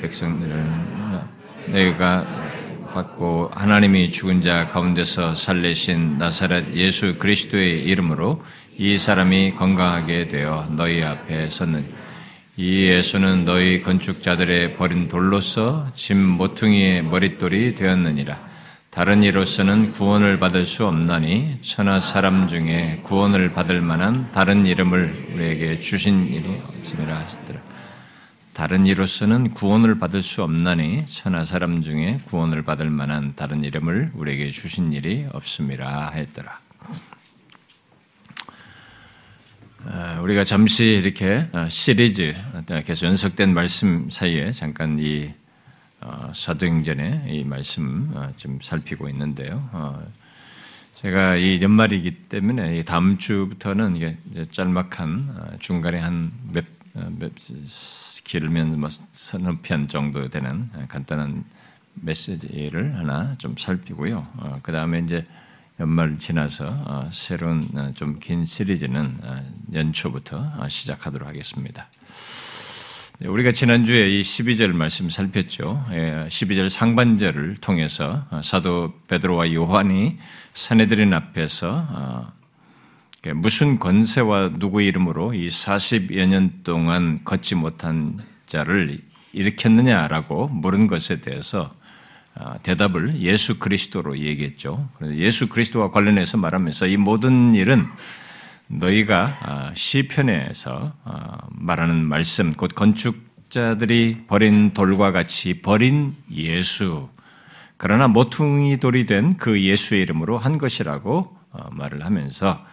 백성들은 내가 받고 하나님이 죽은 자 가운데서 살리신 나사렛 예수 그리스도의 이름으로 이 사람이 건강하게 되어 너희 앞에 섰느니 이 예수는 너희 건축자들의 버린 돌로서 짐 모퉁이의 머릿돌이 되었느니라. 다른 이로서는 구원을 받을 수 없나니 천하 사람 중에 구원을 받을 만한 다른 이름을 우리에게 주신 일이 없음이라 하시더라. 다른 이로서는 구원을 받을 수 없나니 천하 사람 중에 구원을 받을 만한 다른 이름을 우리에게 주신 일이 없음이라 했더라. 어, 우리가 잠시 이렇게 어, 시리즈 계속 연속된 말씀 사이에 잠깐 이 어, 사도행전의 이 말씀 좀 살피고 있는데요. 제가 이 연말이기 때문에 다음 주부터는 이게 짤막한 중간에 한몇 몇 길면 뭐 서너 편 정도 되는 간단한 메시지를 하나 좀 살피고요. 그 다음에 이제 연말 지나서 어, 새로운 어, 좀긴 시리즈는 어, 연초부터 시작하도록 하겠습니다. 네, 우리가 지난주에 이 12절 말씀 살폈죠. 12절 예, 상반절을 통해서 사도 베드로와 요한이 사내들인 앞에서 무슨 권세와 누구 이름으로 이 40여 년 동안 걷지 못한 자를 일으켰느냐라고 물은 것에 대해서 아, 대답을 예수 그리스도로 얘기했죠. 예수 그리스도와 관련해서 말하면서 이 모든 일은 너희가 아, 시편에서 아, 말하는 말씀, 곧 건축자들이 버린 돌과 같이 버린 예수, 그러나 모퉁이 돌이 된 그 예수의 이름으로 한 것이라고 어, 말을 하면서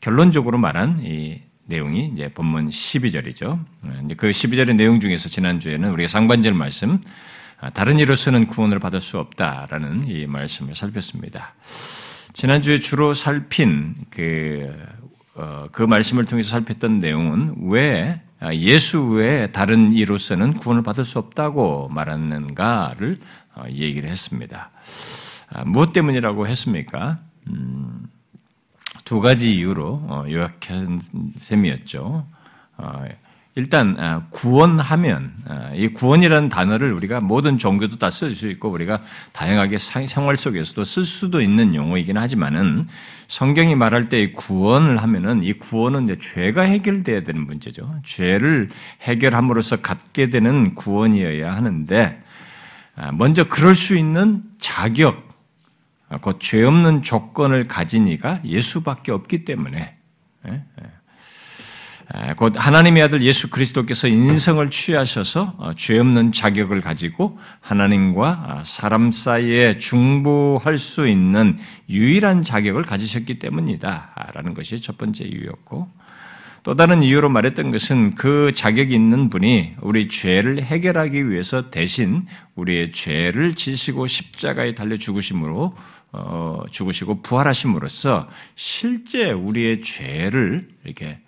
결론적으로 말한 이 내용이 이제 본문 12절이죠. 그 12절의 내용 중에서 지난주에는 우리가 상반절 말씀, 아, 다른 이로서는 구원을 받을 수 없다라는 이 말씀을 살폈습니다. 지난주에 주로 살핀 그, 어, 그 말씀을 통해서 살폈던 내용은 왜 아, 예수 외에 다른 이로서는 구원을 받을 수 없다고 말하는가를 어, 얘기를 했습니다. 아, 무엇 때문이라고 했습니까? 음, 두 가지 이유로 어, 요약한 셈이었죠. 일단 아, 구원하면 아, 이 구원이라는 단어를 우리가 모든 종교도 다 쓸 수 있고 우리가 다양하게 생활 속에서도 쓸 수도 있는 용어이긴 하지만은 성경이 말할 때 구원을 하면은 이 구원은 이제 죄가 해결돼야 되는 문제죠. 죄를 해결함으로써 갖게 되는 구원이어야 하는데 아, 먼저 그럴 수 있는 자격, 그 죄 없는 조건을 가진 이가 예수밖에 없기 때문에 예, 예. 곧 하나님의 아들 예수 그리스도께서 인성을 취하셔서 어, 죄 없는 자격을 가지고 하나님과 아, 사람 사이에 중보할 수 있는 유일한 자격을 가지셨기 때문이다. 라는 것이 첫 번째 이유였고, 또 다른 이유로 말했던 것은 그 자격이 있는 분이 우리 죄를 해결하기 위해서 대신 우리의 죄를 지시고 십자가에 달려 죽으심으로 어, 죽으시고 부활하심으로써 실제 우리의 죄를 이렇게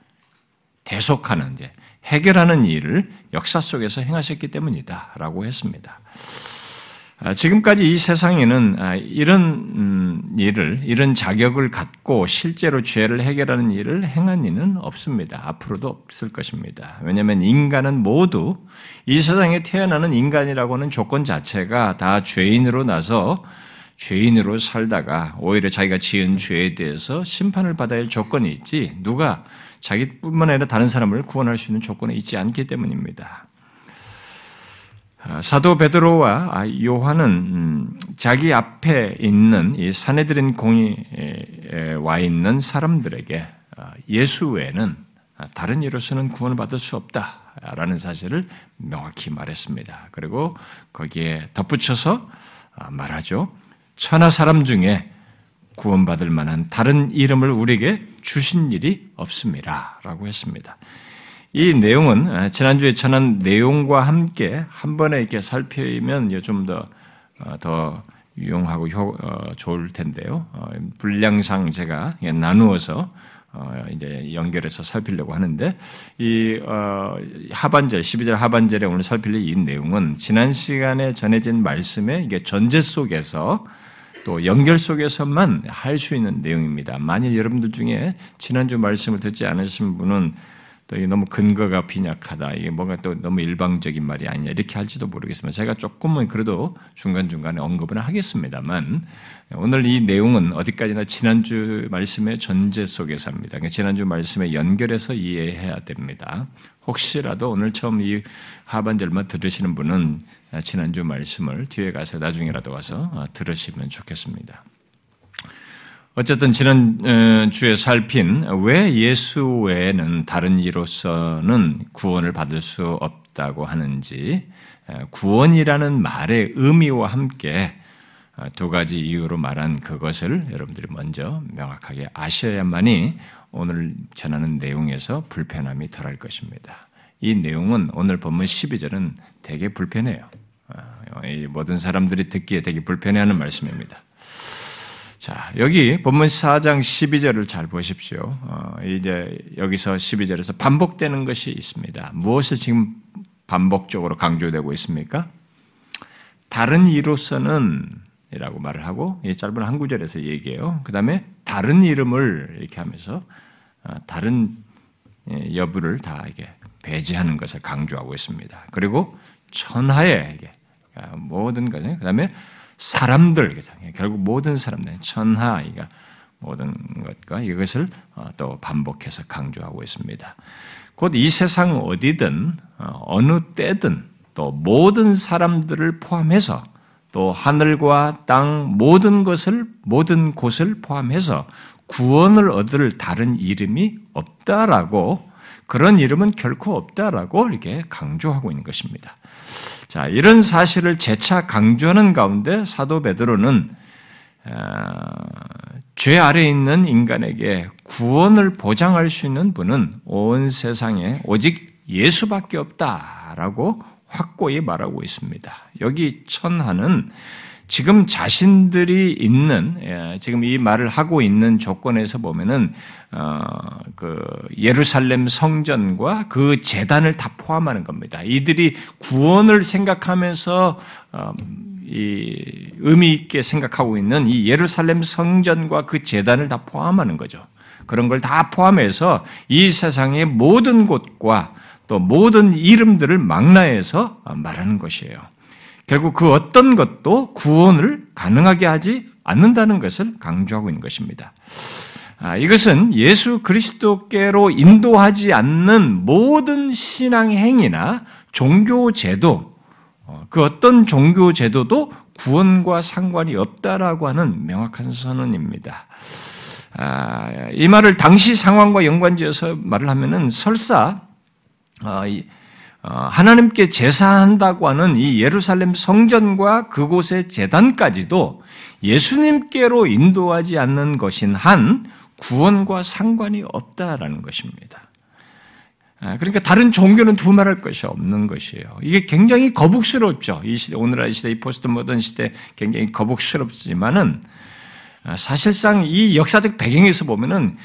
대속하는 이제 해결하는 일을 역사 속에서 행하셨기 때문이다라고 했습니다. 아, 지금까지 이 세상에는 아, 이런 음, 일을 이런 자격을 갖고 실제로 죄를 해결하는 일을 행한 이는 없습니다. 앞으로도 없을 것입니다. 왜냐하면 인간은 모두 이 세상에 태어나는 인간이라고 하는 조건 자체가 다 죄인으로 나서 죄인으로 살다가 오히려 자기가 지은 죄에 대해서 심판을 받아야 할 조건이 있지 누가 자기뿐만 아니라 다른 사람을 구원할 수 있는 조건에 있지 않기 때문입니다. 아, 사도 베드로와 아, 요한은 음, 자기 앞에 있는 이 사내들인 공에 와 있는 사람들에게 아, 예수 외에는 다른 이로서는 구원을 받을 수 없다라는 사실을 명확히 말했습니다. 그리고 거기에 덧붙여서 말하죠. 천하 사람 중에 구원받을 만한 다른 이름을 우리에게 주신 일이 없습니다. 라고 했습니다. 이 내용은 아, 지난주에 전한 내용과 함께 한 번에 이렇게 살피면 좀더 어, 더 유용하고 어, 좋을 텐데요. 어, 분량상 제가 나누어서 이제 연결해서 살피려고 하는데 이 하반절 12절 하반절에 오늘 살필 이 내용은 지난 시간에 전해진 말씀의 이게 전제 속에서 또 연결 속에서만 할 수 있는 내용입니다. 만일 여러분들 중에 지난주 말씀을 듣지 않으신 분은 또 이게 너무 근거가 빈약하다. 이게 뭔가 또 너무 일방적인 말이 아니냐 이렇게 할지도 모르겠지만 제가 조금은 그래도 중간 중간에 언급은 하겠습니다만 오늘 이 내용은 어디까지나 지난주 말씀의 전제 속에서 합니다. 그러니까 지난주 말씀에 연결해서 이해해야 됩니다. 혹시라도 오늘 처음 이 하반절만 들으시는 분은 지난주 말씀을 뒤에 가서 나중에라도 와서 들으시면 좋겠습니다. 어쨌든 지난 어, 주에 살핀 왜 예수 외에는 다른 이로서는 구원을 받을 수 없다고 하는지 구원이라는 말의 의미와 함께 어, 두 가지 이유로 말한 그것을 여러분들이 먼저 명확하게 아셔야만이 오늘 전하는 내용에서 불편함이 덜할 것입니다. 이 내용은 오늘 본문 12절은 되게 불편해요. 어, 모든 사람들이 듣기에 되게 불편해하는 말씀입니다. 자, 여기 본문 4장 12절을 잘 보십시오. 어, 이제 여기서 12절에서 반복되는 것이 있습니다. 무엇을 지금 반복적으로 강조되고 있습니까? 다른 이로서는 이라고 말을 하고 이 짧은 한 구절에서 얘기해요. 그 다음에 다른 이름을 이렇게 하면서 어, 다른 예, 여부를 다 이게 배제하는 것을 강조하고 있습니다. 그리고 천하에 어, 모든 것그 다음에 사람들, 결국 모든 사람들, 천하, 이가 모든 것과 이것을 어, 또 반복해서 강조하고 있습니다. 곧 이 세상 어디든 어, 어느 때든 또 모든 사람들을 포함해서 또 하늘과 땅 모든 것을 모든 곳을 포함해서 구원을 얻을 다른 이름이 없다라고 그런 이름은 결코 없다라고 이렇게 강조하고 있는 것입니다. 자, 이런 사실을 재차 강조하는 가운데 사도 베드로는 어, 죄 아래 있는 인간에게 구원을 보장할 수 있는 분은 온 세상에 오직 예수밖에 없다라고 확고히 말하고 있습니다. 여기 천하는 지금 자신들이 있는 예, 지금 이 말을 하고 있는 조건에서 보면은 어, 그 예루살렘 성전과 그 재단을 다 포함하는 겁니다. 이들이 구원을 생각하면서 어, 이 의미 있게 생각하고 있는 이 예루살렘 성전과 그 재단을 다 포함하는 거죠. 그런 걸 다 포함해서 이 세상의 모든 곳과 또 모든 이름들을 망라해서 말하는 것이에요. 결국 그 어떤 것도 구원을 가능하게 하지 않는다는 것을 강조하고 있는 것입니다. 아, 이것은 예수 그리스도께로 인도하지 않는 모든 신앙 행위나 종교 제도, 어, 그 어떤 종교 제도도 구원과 상관이 없다라고 하는 명확한 선언입니다. 아, 이 말을 당시 상황과 연관지어서 말을 하면은 설사 아, 어, 하나님께 제사한다고 하는 이 예루살렘 성전과 그곳의 재단까지도 예수님께로 인도하지 않는 것인 한 구원과 상관이 없다라는 것입니다. 아, 그러니까 다른 종교는 두말할 것이 없는 것이에요. 이게 굉장히 거북스럽죠. 이 시대, 오늘날 시대, 이 포스트 모던 시대 굉장히 거북스럽지만은 아, 사실상 이 역사적 배경에서 보면은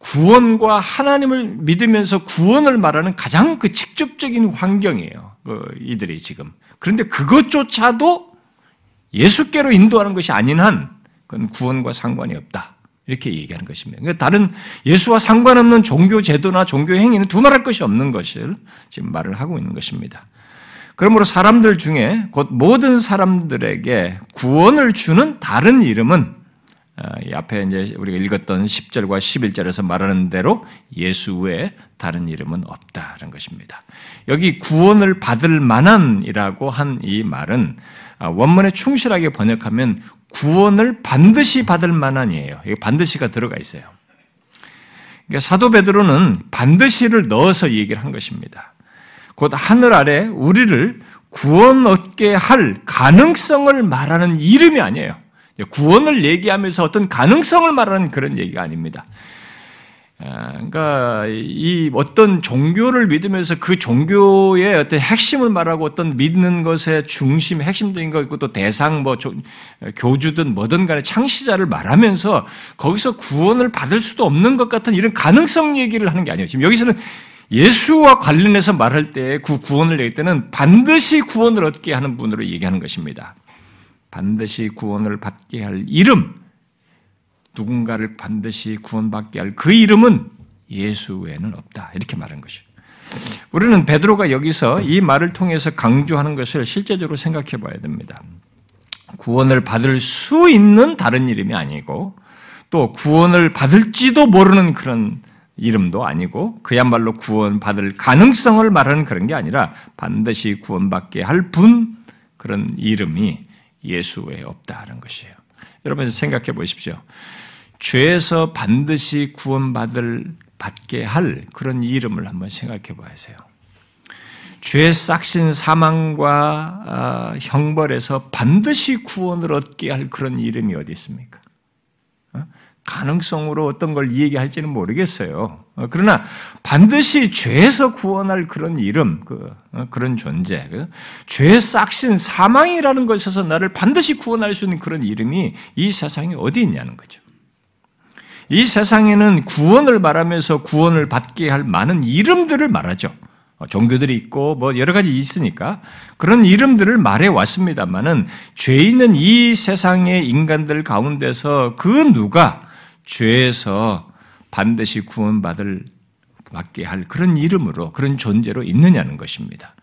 구원과 하나님을 믿으면서 구원을 말하는 가장 그 직접적인 환경이에요. 그 이들이 지금. 그런데 그것조차도 예수께로 인도하는 것이 아닌 한 그건 구원과 상관이 없다. 이렇게 얘기하는 것입니다. 그러니까 다른 예수와 상관없는 종교 제도나 종교 행위는 두말할 것이 없는 것을 지금 말을 하고 있는 것입니다. 그러므로 사람들 중에 곧 모든 사람들에게 구원을 주는 다른 이름은 앞에 이제 우리가 읽었던 10절과 11절에서 말하는 대로 예수 외에 다른 이름은 없다는 것입니다. 여기 구원을 받을 만한이라고 한 이 말은 아, 원문에 충실하게 번역하면 구원을 반드시 받을 만한이에요. 이 반드시가 들어가 있어요. 그러니까 사도 베드로는 반드시를 넣어서 얘기를 한 것입니다. 곧 하늘 아래 우리를 구원 얻게 할 가능성을 말하는 이름이 아니에요. 구원을 얘기하면서 어떤 가능성을 말하는 그런 얘기가 아닙니다. 아, 그러니까 이 어떤 종교를 믿으면서 그 종교의 어떤 핵심을 말하고 어떤 믿는 것의 중심, 핵심적인 거 있고 또 대상, 뭐 교주든 뭐든 간에 창시자를 말하면서 거기서 구원을 받을 수도 없는 것 같은 이런 가능성 얘기를 하는 게 아니에요. 지금 여기서는 예수와 관련해서 말할 때 그 구원을 얘기할 때는 반드시 구원을 얻게 하는 분으로 얘기하는 것입니다. 반드시 구원을 받게 할 이름, 누군가를 반드시 구원받게 할 그 이름은 예수 외에는 없다. 이렇게 말한 것이죠. 우리는 베드로가 여기서 이 말을 통해서 강조하는 것을 실제적으로 생각해 봐야 됩니다. 구원을 받을 수 있는 다른 이름이 아니고 또 구원을 받을지도 모르는 그런 이름도 아니고 그야말로 구원받을 가능성을 말하는 그런 게 아니라 반드시 구원받게 할 분 그런 이름이 예수 외에 없다는 것이에요. 여러분 생각해 보십시오. 죄에서 반드시 구원받을 받게 할 그런 이름을 한번 생각해 보세요. 죄 싹신 사망과 아, 형벌에서 반드시 구원을 얻게 할 그런 이름이 어디 있습니까? 어? 가능성으로 어떤 걸 얘기할지는 모르겠어요. 어, 그러나 반드시 죄에서 구원할 그런 이름, 그, 어, 그런 존재, 그, 죄 싹신 사망이라는 것에서 나를 반드시 구원할 수 있는 그런 이름이 이 세상에 어디 있냐는 거죠. 이 세상에는 구원을 말하면서 구원을 받게 할 많은 이름들을 말하죠. 어, 종교들이 있고 뭐 여러 가지 있으니까 그런 이름들을 말해 왔습니다만은 죄 있는 이 세상의 인간들 가운데서 그 누가 죄에서 반드시 구원받을 받게 할 그런 이름으로 그런 존재로 있느냐는 것입니다.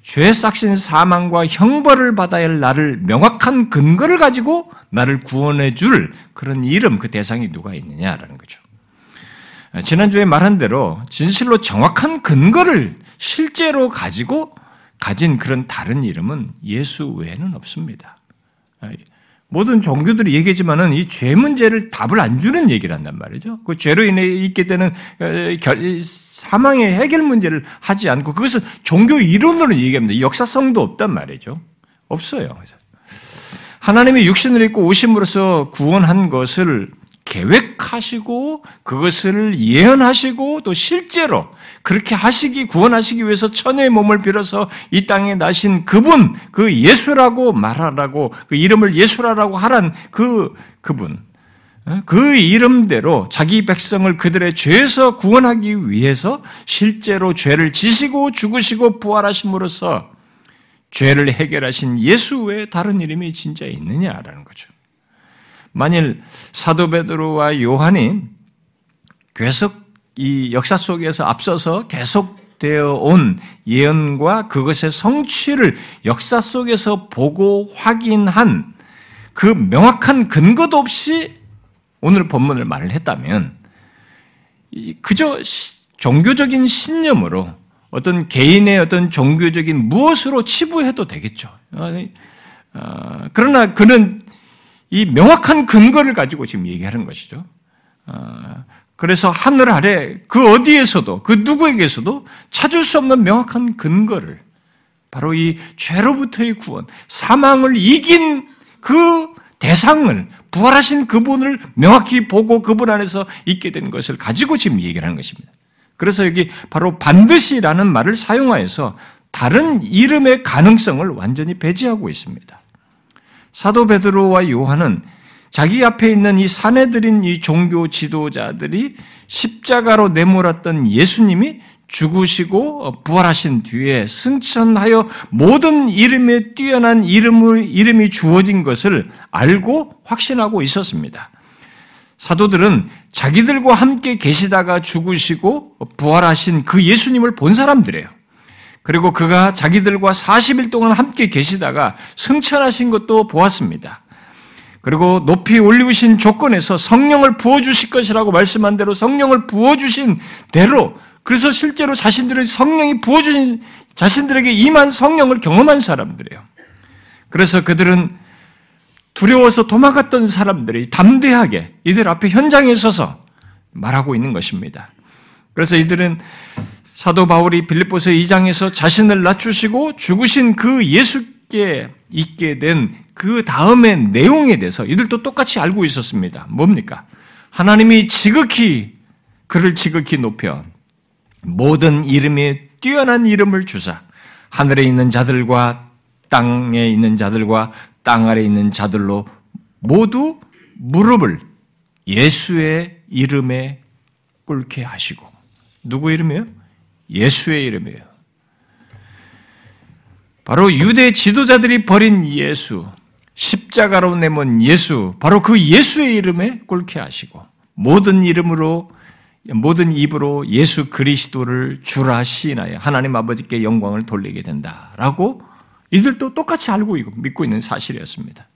죄 싹신 사망과 형벌을 받아야 할 나를 명확한 근거를 가지고 나를 구원해 줄 그런 이름, 그 대상이 누가 있느냐라는 거죠. 지난주에 말한 대로 진실로 정확한 근거를 실제로 가지고 가진 그런 다른 이름은 예수 외에는 없습니다. 모든 종교들이 얘기하지만은 이 죄 문제를 답을 안 주는 얘기를 한단 말이죠. 그 죄로 인해 있게 되는 사망의 해결 문제를 하지 않고 그것은 종교 이론으로 얘기합니다. 역사성도 없단 말이죠. 없어요. 하나님이 육신을 입고 오심으로써 구원한 것을 계획하시고 그것을 예언하시고 또 실제로 그렇게 하시기 구원하시기 위해서 천의 몸을 빌어서 이 땅에 나신 그분 그 예수라고 말하라고 그 이름을 예수라라고 하란 그 그분 어? 그 이름대로 자기 백성을 그들의 죄에서 구원하기 위해서 실제로 죄를 지시고 죽으시고 부활하심으로써 죄를 해결하신 예수 외에 다른 이름이 진짜 있느냐라는 거죠. 만일 사도 베드로와 요한이 계속 이 역사 속에서 앞서서 계속되어 온 예언과 그것의 성취를 역사 속에서 보고 확인한 그 명확한 근거도 없이 오늘 본문을 말을 했다면 그저 종교적인 신념으로 어떤 개인의 어떤 종교적인 무엇으로 치부해도 되겠죠. 어, 그러나 그는 이 명확한 근거를 가지고 지금 얘기하는 것이죠. 어, 그래서 하늘 아래 그 어디에서도 그 누구에게서도 찾을 수 없는 명확한 근거를 바로 이 죄로부터의 구원, 사망을 이긴 그 대상을 부활하신 그분을 명확히 보고 그분 안에서 있게 된 것을 가지고 지금 얘기를 하는 것입니다. 그래서 여기 바로 반드시라는 말을 사용하여서 다른 이름의 가능성을 완전히 배제하고 있습니다. 사도 베드로와 요한은 자기 앞에 있는 이 사내들인 이 종교 지도자들이 십자가로 내몰았던 예수님이 죽으시고 부활하신 뒤에 승천하여 모든 이름에 뛰어난 이름을, 이름이 주어진 것을 알고 확신하고 있었습니다. 사도들은 자기들과 함께 계시다가 죽으시고 부활하신 그 예수님을 본 사람들이에요. 그리고 그가 자기들과 40일 동안 함께 계시다가 승천하신 것도 보았습니다. 그리고 높이 올리우신 조건에서 성령을 부어주실 것이라고 말씀한 대로 성령을 부어주신 대로 그래서 실제로 자신들의 성령이 부어주신 자신들에게 임한 성령을 경험한 사람들이에요. 그래서 그들은 두려워서 도망갔던 사람들이 담대하게 이들 앞에 현장에 서서 말하고 있는 것입니다. 그래서 이들은 사도 바울이 빌립보서 2장에서 자신을 낮추시고 죽으신 그 예수께 있게 된 그 다음의 내용에 대해서 이들도 똑같이 알고 있었습니다. 뭡니까? 하나님이 지극히 그를 지극히 높여 모든 이름에 뛰어난 이름을 주사 하늘에 있는 자들과 땅에 있는 자들과 땅 아래 있는 자들로 모두 무릎을 예수의 이름에 꿇게 하시고 누구 이름이에요? 예수의 이름이에요. 바로 유대 지도자들이 버린 예수, 십자가로 내몬 예수, 바로 그 예수의 이름에 꿇게 하시고 모든 이름으로 모든 입으로 예수 그리스도를 주라 시인하여 하나님 아버지께 영광을 돌리게 된다라고 이들도 똑같이 알고 믿고 있는 사실이었습니다.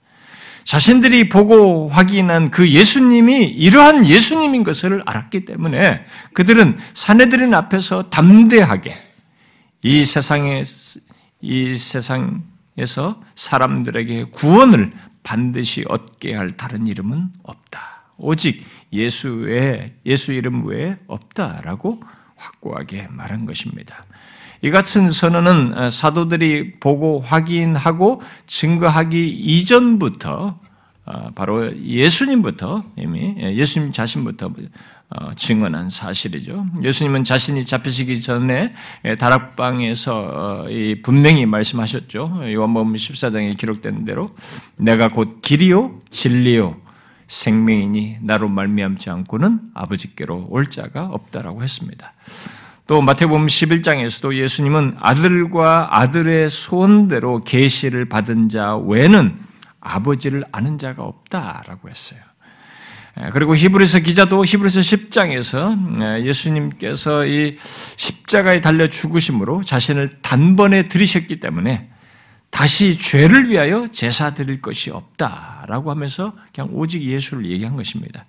자신들이 보고 확인한 그 예수님이 이러한 예수님인 것을 알았기 때문에 그들은 사내들인 앞에서 담대하게 이 세상에 이 세상에서 사람들에게 구원을 반드시 얻게 할 다른 이름은 없다. 오직 예수의 예수 이름 외에 없다라고 확고하게 말한 것입니다. 이 같은 선언은 사도들이 보고 확인하고 증거하기 이전부터 어, 바로 예수님부터 이미 예, 예수님 자신부터 어, 증언한 사실이죠. 예수님은 자신이 잡히시기 전에 예, 다락방에서 어, 분명히 말씀하셨죠. 요한복음 14장에 기록된 대로 내가 곧 길이요 진리요 생명이니 나로 말미암지 않고는 아버지께로 올 자가 없다라고 했습니다. 또 마태복음 11장에서도 예수님은 아들과 아들의 소원대로 계시를 받은 자 외에는 아버지를 아는 자가 없다라고 했어요. 그리고 히브리서 기자도 히브리서 10장에서 예수님께서 이 십자가에 달려 죽으심으로 자신을 단번에 들이셨기 때문에 다시 죄를 위하여 제사 드릴 것이 없다라고 하면서 그냥 오직 예수를 얘기한 것입니다.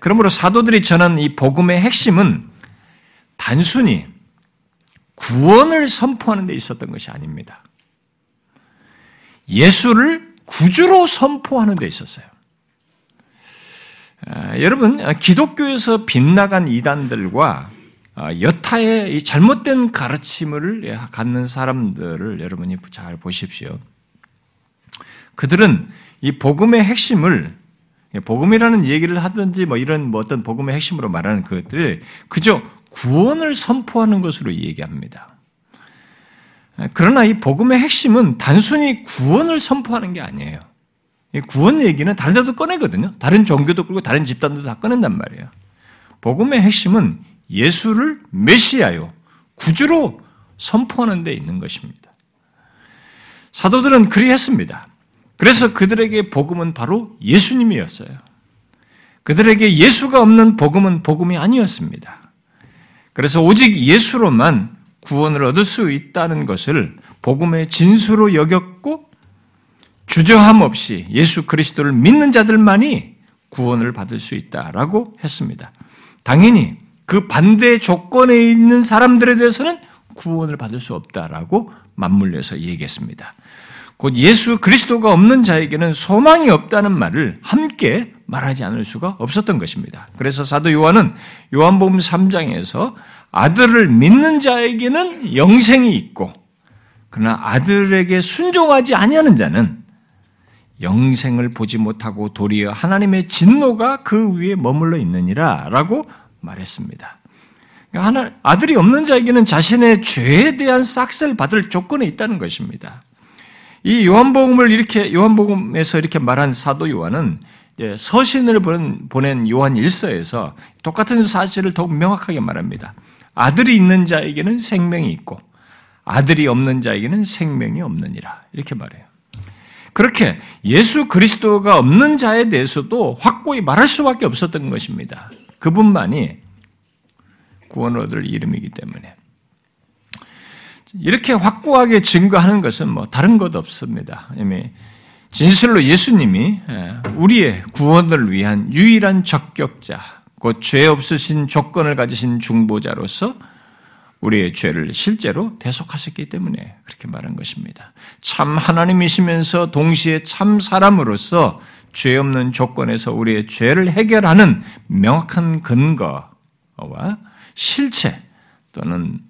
그러므로 사도들이 전한 이 복음의 핵심은 단순히 구원을 선포하는 데 있었던 것이 아닙니다. 예수를 구주로 선포하는 데 있었어요. 여러분, 기독교에서 빗나간 이단들과 아, 여타의 잘못된 가르침을 갖는 사람들을 여러분이 잘 보십시오. 그들은 이 복음의 핵심을 복음이라는 얘기를 하든지 뭐 이런 뭐 어떤 복음의 핵심으로 말하는 그것들을 그저 구원을 선포하는 것으로 얘기합니다. 그러나 이 복음의 핵심은 단순히 구원을 선포하는 게 아니에요. 구원 얘기는 다른 데도 꺼내거든요. 다른 종교도 그리고 다른 집단도 다 꺼낸단 말이에요. 복음의 핵심은 예수를 메시아요, 구주로 선포하는 데 있는 것입니다. 사도들은 그리했습니다. 그래서 그들에게 복음은 바로 예수님이었어요. 그들에게 예수가 없는 복음은 복음이 아니었습니다. 그래서 오직 예수로만 구원을 얻을 수 있다는 것을 복음의 진수로 여겼고 주저함 없이 예수 그리스도를 믿는 자들만이 구원을 받을 수 있다라고 했습니다. 당연히 그 반대 조건에 있는 사람들에 대해서는 구원을 받을 수 없다라고 맞물려서 얘기했습니다. 곧 예수 그리스도가 없는 자에게는 소망이 없다는 말을 함께 말하지 않을 수가 없었던 것입니다. 그래서 사도 요한은 요한복음 3장에서 아들을 믿는 자에게는 영생이 있고 그러나 아들에게 순종하지 아니하는 자는 영생을 보지 못하고 도리어 하나님의 진노가 그 위에 머물러 있느니라라고 말했습니다. 그러니까 하나, 아들이 없는 자에게는 자신의 죄에 대한 싹쓸 받을 조건에 있다는 것입니다. 이 요한복음을 이렇게 요한복음에서 이렇게 말한 사도 요한은 서신을 보낸 요한 일서에서 똑같은 사실을 더욱 명확하게 말합니다. 아들이 있는 자에게는 생명이 있고 아들이 없는 자에게는 생명이 없느니라 이렇게 말해요. 그렇게 예수 그리스도가 없는 자에 대해서도 확고히 말할 수밖에 없었던 것입니다. 그분만이 구원을 얻을 이름이기 때문에. 이렇게 확고하게 증거하는 것은 뭐 다른 것 없습니다. 이미 진실로 예수님이 예, 우리의 구원을 위한 유일한 적격자, 곧 죄 없으신 조건을 가지신 중보자로서 우리의 죄를 실제로 대속하셨기 때문에 그렇게 말한 것입니다. 참 하나님이시면서 동시에 참 사람으로서 죄 없는 조건에서 우리의 죄를 해결하는 명확한 근거와 실체 또는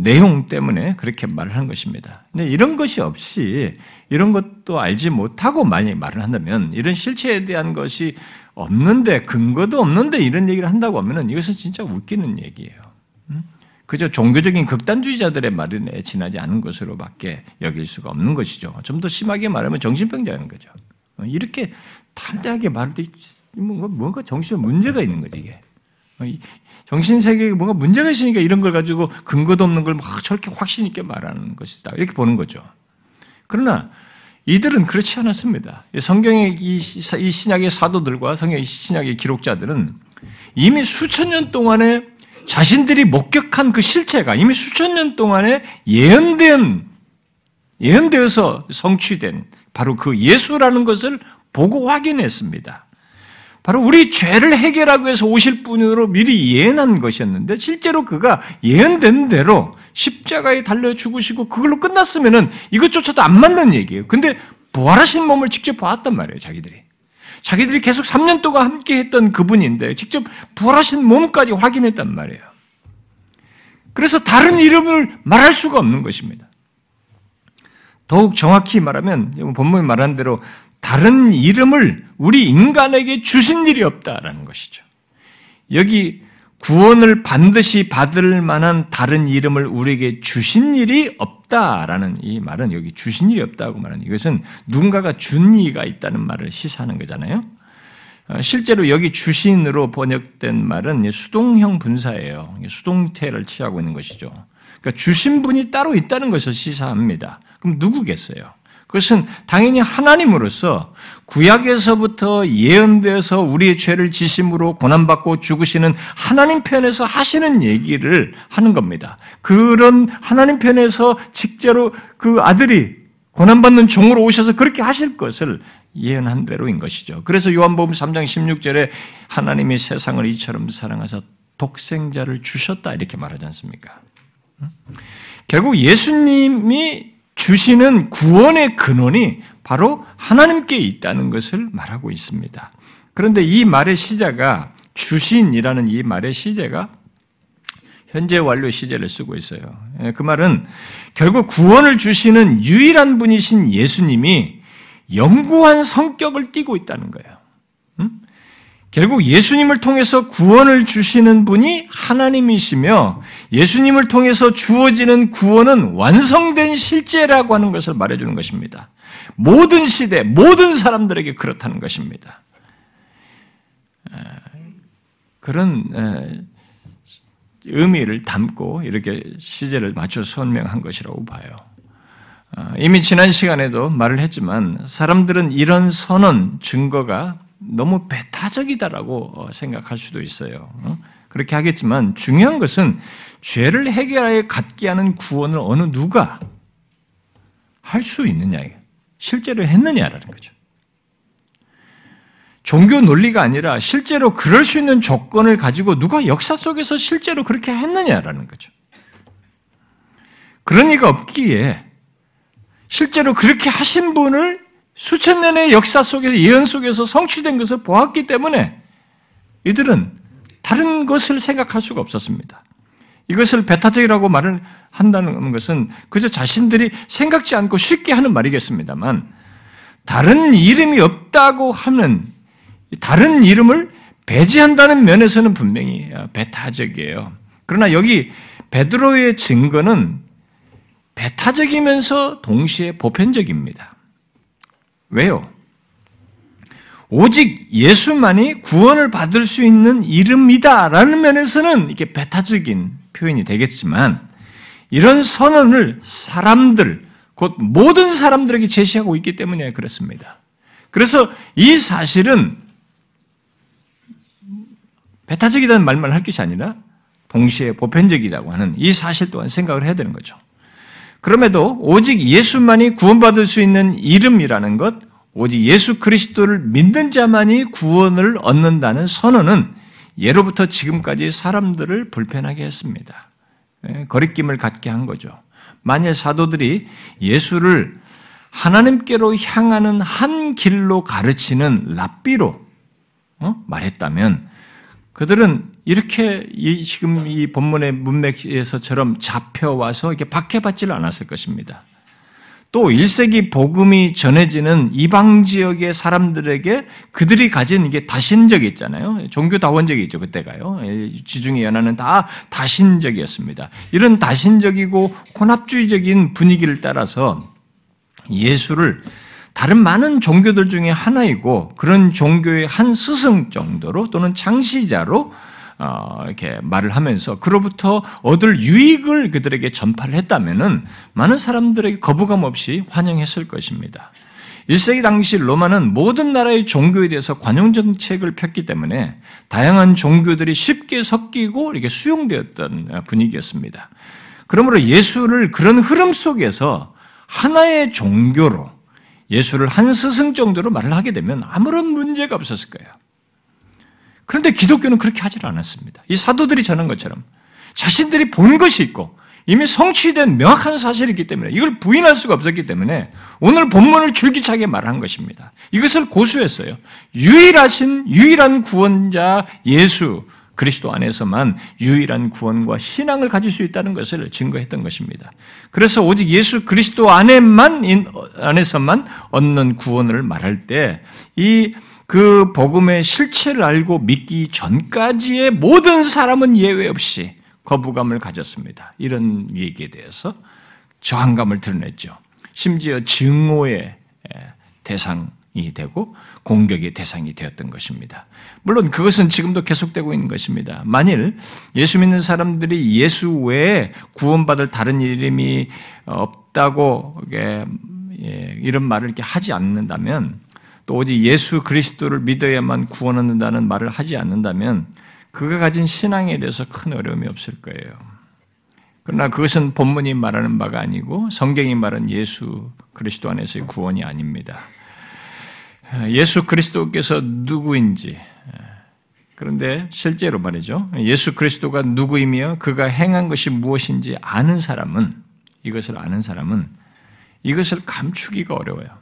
내용 때문에 그렇게 말을 한 것입니다. 근데 이런 것이 없이 이런 것도 알지 못하고 많이 말을 한다면 이런 실체에 대한 것이 없는데 근거도 없는데 이런 얘기를 한다고 하면은 이것은 진짜 웃기는 얘기예요. 음? 그저 종교적인 극단주의자들의 말에 지나지 않은 것으로밖에 여길 수가 없는 것이죠. 좀 더 심하게 말하면 정신병자인 거죠. 어, 이렇게 담대하게 말할 때 뭔가 정신에 문제가 있는 거죠, 이게. 어, 정신세계에 뭔가 문제가 있으니까 이런 걸 가지고 근거도 없는 걸 막 저렇게 확신 있게 말하는 것이다. 이렇게 보는 거죠. 그러나 이들은 그렇지 않았습니다. 성경의 이 신약의 사도들과 성경의 신약의 기록자들은 이미 수천 년 동안에 자신들이 목격한 그 실체가 이미 수천 년 동안에 예언된 예언되어서 성취된 바로 그 예수라는 것을 보고 확인했습니다. 바로 우리 죄를 해결하기 위해서 오실 분으로 미리 예언한 것이었는데 실제로 그가 예언된 대로 십자가에 달려 죽으시고 그걸로 끝났으면은 이것조차도 안 맞는 얘기예요. 근데 부활하신 몸을 직접 보았단 말이에요, 자기들이. 자기들이 계속 3년 동안 함께 했던 그분인데 직접 부활하신 몸까지 확인했단 말이에요. 그래서 다른 이름을 말할 수가 없는 것입니다. 더욱 정확히 말하면 본문에 말한 대로 다른 이름을 우리 인간에게 주신 일이 없다라는 것이죠. 여기 구원을 반드시 받을 만한 다른 이름을 우리에게 주신 일이 없다라는 이 말은 여기 주신 일이 없다고 말하는 이것은 누군가가 준 이가 있다는 말을 시사하는 거잖아요. 어, 실제로 여기 주신으로 번역된 말은 수동형 분사예요. 수동태를 취하고 있는 것이죠. 그러니까 주신 분이 따로 있다는 것을 시사합니다. 그럼 누구겠어요? 그것은 당연히 하나님으로서 구약에서부터 예언되어서 우리의 죄를 지심으로 고난받고 죽으시는 하나님 편에서 하시는 얘기를 하는 겁니다. 그런 하나님 편에서 직제로 그 아들이 고난받는 종으로 오셔서 그렇게 하실 것을 예언한 대로인 것이죠. 그래서 요한복음 3장 16절에 하나님이 세상을 이처럼 사랑하사 독생자를 주셨다 이렇게 말하지 않습니까? 결국 예수님이 주시는 구원의 근원이 바로 하나님께 있다는 것을 말하고 있습니다. 그런데 이 말의 시제가 주신이라는 이 말의 시제가 현재 완료 시제를 쓰고 있어요. 예, 그 말은 결국 구원을 주시는 유일한 분이신 예수님이 영구한 성격을 띠고 있다는 거예요. 결국 예수님을 통해서 구원을 주시는 분이 하나님이시며 예수님을 통해서 주어지는 구원은 완성된 실제라고 하는 것을 말해주는 것입니다. 모든 시대, 모든 사람들에게 그렇다는 것입니다. 그런 의미를 담고 이렇게 시제를 맞춰 설명한 것이라고 봐요. 아, 이미 지난 시간에도 말을 했지만 사람들은 이런 선언, 증거가 너무 배타적이다라고 어, 생각할 수도 있어요. 어? 그렇게 하겠지만 중요한 것은 죄를 해결하여 갖게 하는 구원을 어느 누가 할 수 있느냐, 실제로 했느냐라는 거죠. 종교 논리가 아니라 실제로 그럴 수 있는 조건을 가지고 누가 역사 속에서 실제로 그렇게 했느냐라는 거죠. 그런 이가 없기에 실제로 그렇게 하신 분을 수천 년의 역사 속에서 예언 속에서 성취된 것을 보았기 때문에 이들은 다른 것을 생각할 수가 없었습니다. 이것을 배타적이라고 말을 한다는 것은 그저 자신들이 생각지 않고 쉽게 하는 말이겠습니다만 다른 이름이 없다고 하는 다른 이름을 배제한다는 면에서는 분명히 배타적이에요. 그러나 여기 베드로의 증거는 배타적이면서 동시에 보편적입니다. 왜요? 오직 예수만이 구원을 받을 수 있는 이름이다라는 면에서는 이게 배타적인 표현이 되겠지만 이런 선언을 사람들, 곧 모든 사람들에게 제시하고 있기 때문에 그렇습니다. 그래서 이 사실은 배타적이라는 말만 할 것이 아니라 동시에 보편적이라고 하는 이 사실 또한 생각을 해야 되는 거죠. 그럼에도 오직 예수만이 구원받을 수 있는 이름이라는 것, 오직 예수 그리스도를 믿는 자만이 구원을 얻는다는 선언은 예로부터 지금까지 사람들을 불편하게 했습니다. 예, 거리낌을 갖게 한 거죠. 만일 사도들이 예수를 하나님께로 향하는 한 길로 가르치는 랍비로 어? 말했다면 그들은 이렇게 이 지금 이 본문의 문맥에서처럼 잡혀와서 이렇게 박해받지를 않았을 것입니다. 또 1세기 복음이 전해지는 이방 지역의 사람들에게 그들이 가진 이게 다신적이 있잖아요. 종교 다원적이 있죠, 그때가요. 지중해 연합은 다 다신적이었습니다. 이런 다신적이고 혼합주의적인 분위기를 따라서 예수를 다른 많은 종교들 중에 하나이고 그런 종교의 한 스승 정도로 또는 창시자로 어, 이렇게 말을 하면서 그로부터 얻을 유익을 그들에게 전파를 했다면은 많은 사람들에게 거부감 없이 환영했을 것입니다. 1세기 당시 로마는 모든 나라의 종교에 대해서 관용 정책을 폈기 때문에 다양한 종교들이 쉽게 섞이고 이렇게 수용되었던 분위기였습니다. 그러므로 예수를 그런 흐름 속에서 하나의 종교로 예수를 한 스승 정도로 말을 하게 되면 아무런 문제가 없었을 거예요. 그런데 기독교는 그렇게 하질 않았습니다. 이 사도들이 전한 것처럼 자신들이 본 것이 있고 이미 성취된 명확한 사실이 있기 때문에 이걸 부인할 수가 없었기 때문에 오늘 본문을 줄기차게 말한 것입니다. 이것을 고수했어요. 유일하신 유일한 구원자 예수 그리스도 안에서만 유일한 구원과 신앙을 가질 수 있다는 것을 증거했던 것입니다. 그래서 오직 예수 그리스도 안에만 안에서만 얻는 구원을 말할 때 이 그 복음의 실체를 알고 믿기 전까지의 모든 사람은 예외 없이 거부감을 가졌습니다. 이런 얘기에 대해서 저항감을 드러냈죠. 심지어 증오의 대상이 되고 공격의 대상이 되었던 것입니다. 물론 그것은 지금도 계속되고 있는 것입니다. 만일 예수 믿는 사람들이 예수 외에 구원받을 다른 이름이 없다고 예, 이런 말을 이렇게 하지 않는다면 또 오직 예수 그리스도를 믿어야만 구원 얻는다는 말을 하지 않는다면 그가 가진 신앙에 대해서 큰 어려움이 없을 거예요. 그러나 그것은 본문이 말하는 바가 아니고 성경이 말하는 예수 그리스도 안에서의 구원이 아닙니다. 예수 그리스도께서 누구인지 그런데 실제로 말이죠. 예수 그리스도가 누구이며 그가 행한 것이 무엇인지 아는 사람은 이것을 아는 사람은 이것을 감추기가 어려워요.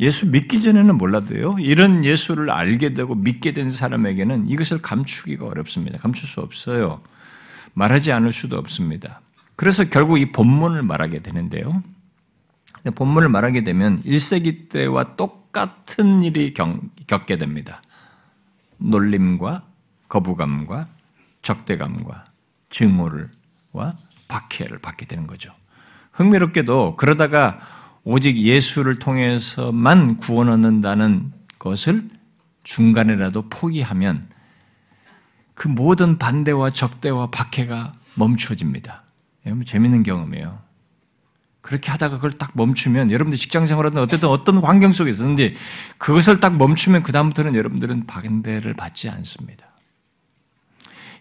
예수 믿기 전에는 몰라도요, 이런 예수를 알게 되고 믿게 된 사람에게는 이것을 감추기가 어렵습니다. 감출 수 없어요. 말하지 않을 수도 없습니다. 그래서 결국 이 본문을 말하게 되는데요. 본문을 말하게 되면 1세기 때와 똑같은 일이 겪게 됩니다. 놀림과 거부감과 적대감과 증오를와 박해를 받게 되는 거죠. 흥미롭게도 그러다가 오직 예수를 통해서만 구원 얻는다는 것을 중간에라도 포기하면 그 모든 반대와 적대와 박해가 멈춰집니다. 여러분 재밌는 경험이에요. 그렇게 하다가 그걸 딱 멈추면 여러분들 직장 생활하든 어쨌든 어떤 환경 속에 있었는데 그것을 딱 멈추면 그다음부터는 여러분들은 반대를 받지 않습니다.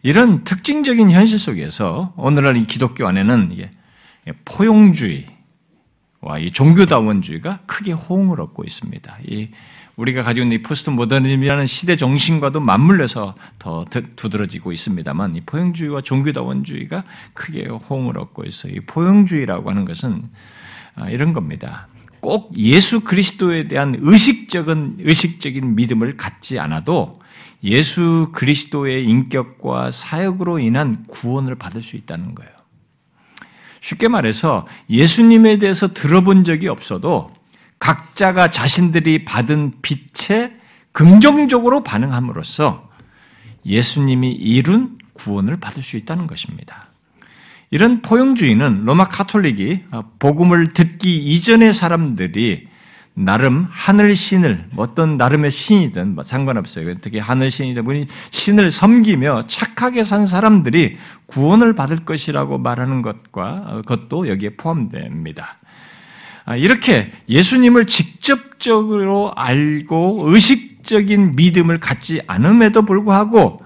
이런 특징적인 현실 속에서 오늘날 이 기독교 안에는 포용주의, 와 이 종교다원주의가 크게 호응을 얻고 있습니다. 이 우리가 가지고 있는 이 포스트 모더니즘이라는 시대 정신과도 맞물려서 더 두드러지고 있습니다만 이 포용주의와 종교다원주의가 크게 호응을 얻고 있어요. 이 포용주의라고 하는 것은 아, 이런 겁니다. 꼭 예수 그리스도에 대한 의식적인 의식적인 믿음을 갖지 않아도 예수 그리스도의 인격과 사역으로 인한 구원을 받을 수 있다는 거예요. 쉽게 말해서 예수님에 대해서 들어본 적이 없어도 각자가 자신들이 받은 빛에 긍정적으로 반응함으로써 예수님이 이룬 구원을 받을 수 있다는 것입니다. 이런 포용주의는 로마 카톨릭이 복음을 듣기 이전의 사람들이 나름 하늘 신을 뭐 어떤 나름의 신이든 뭐 상관없어요. 특히 하늘 분이 신을 섬기며 착하게 산 사람들이 구원을 받을 것이라고 말하는 것과 것도 여기에 포함됩니다. 아, 이렇게 예수님을 직접적으로 알고 의식적인 믿음을 갖지 않음에도 불구하고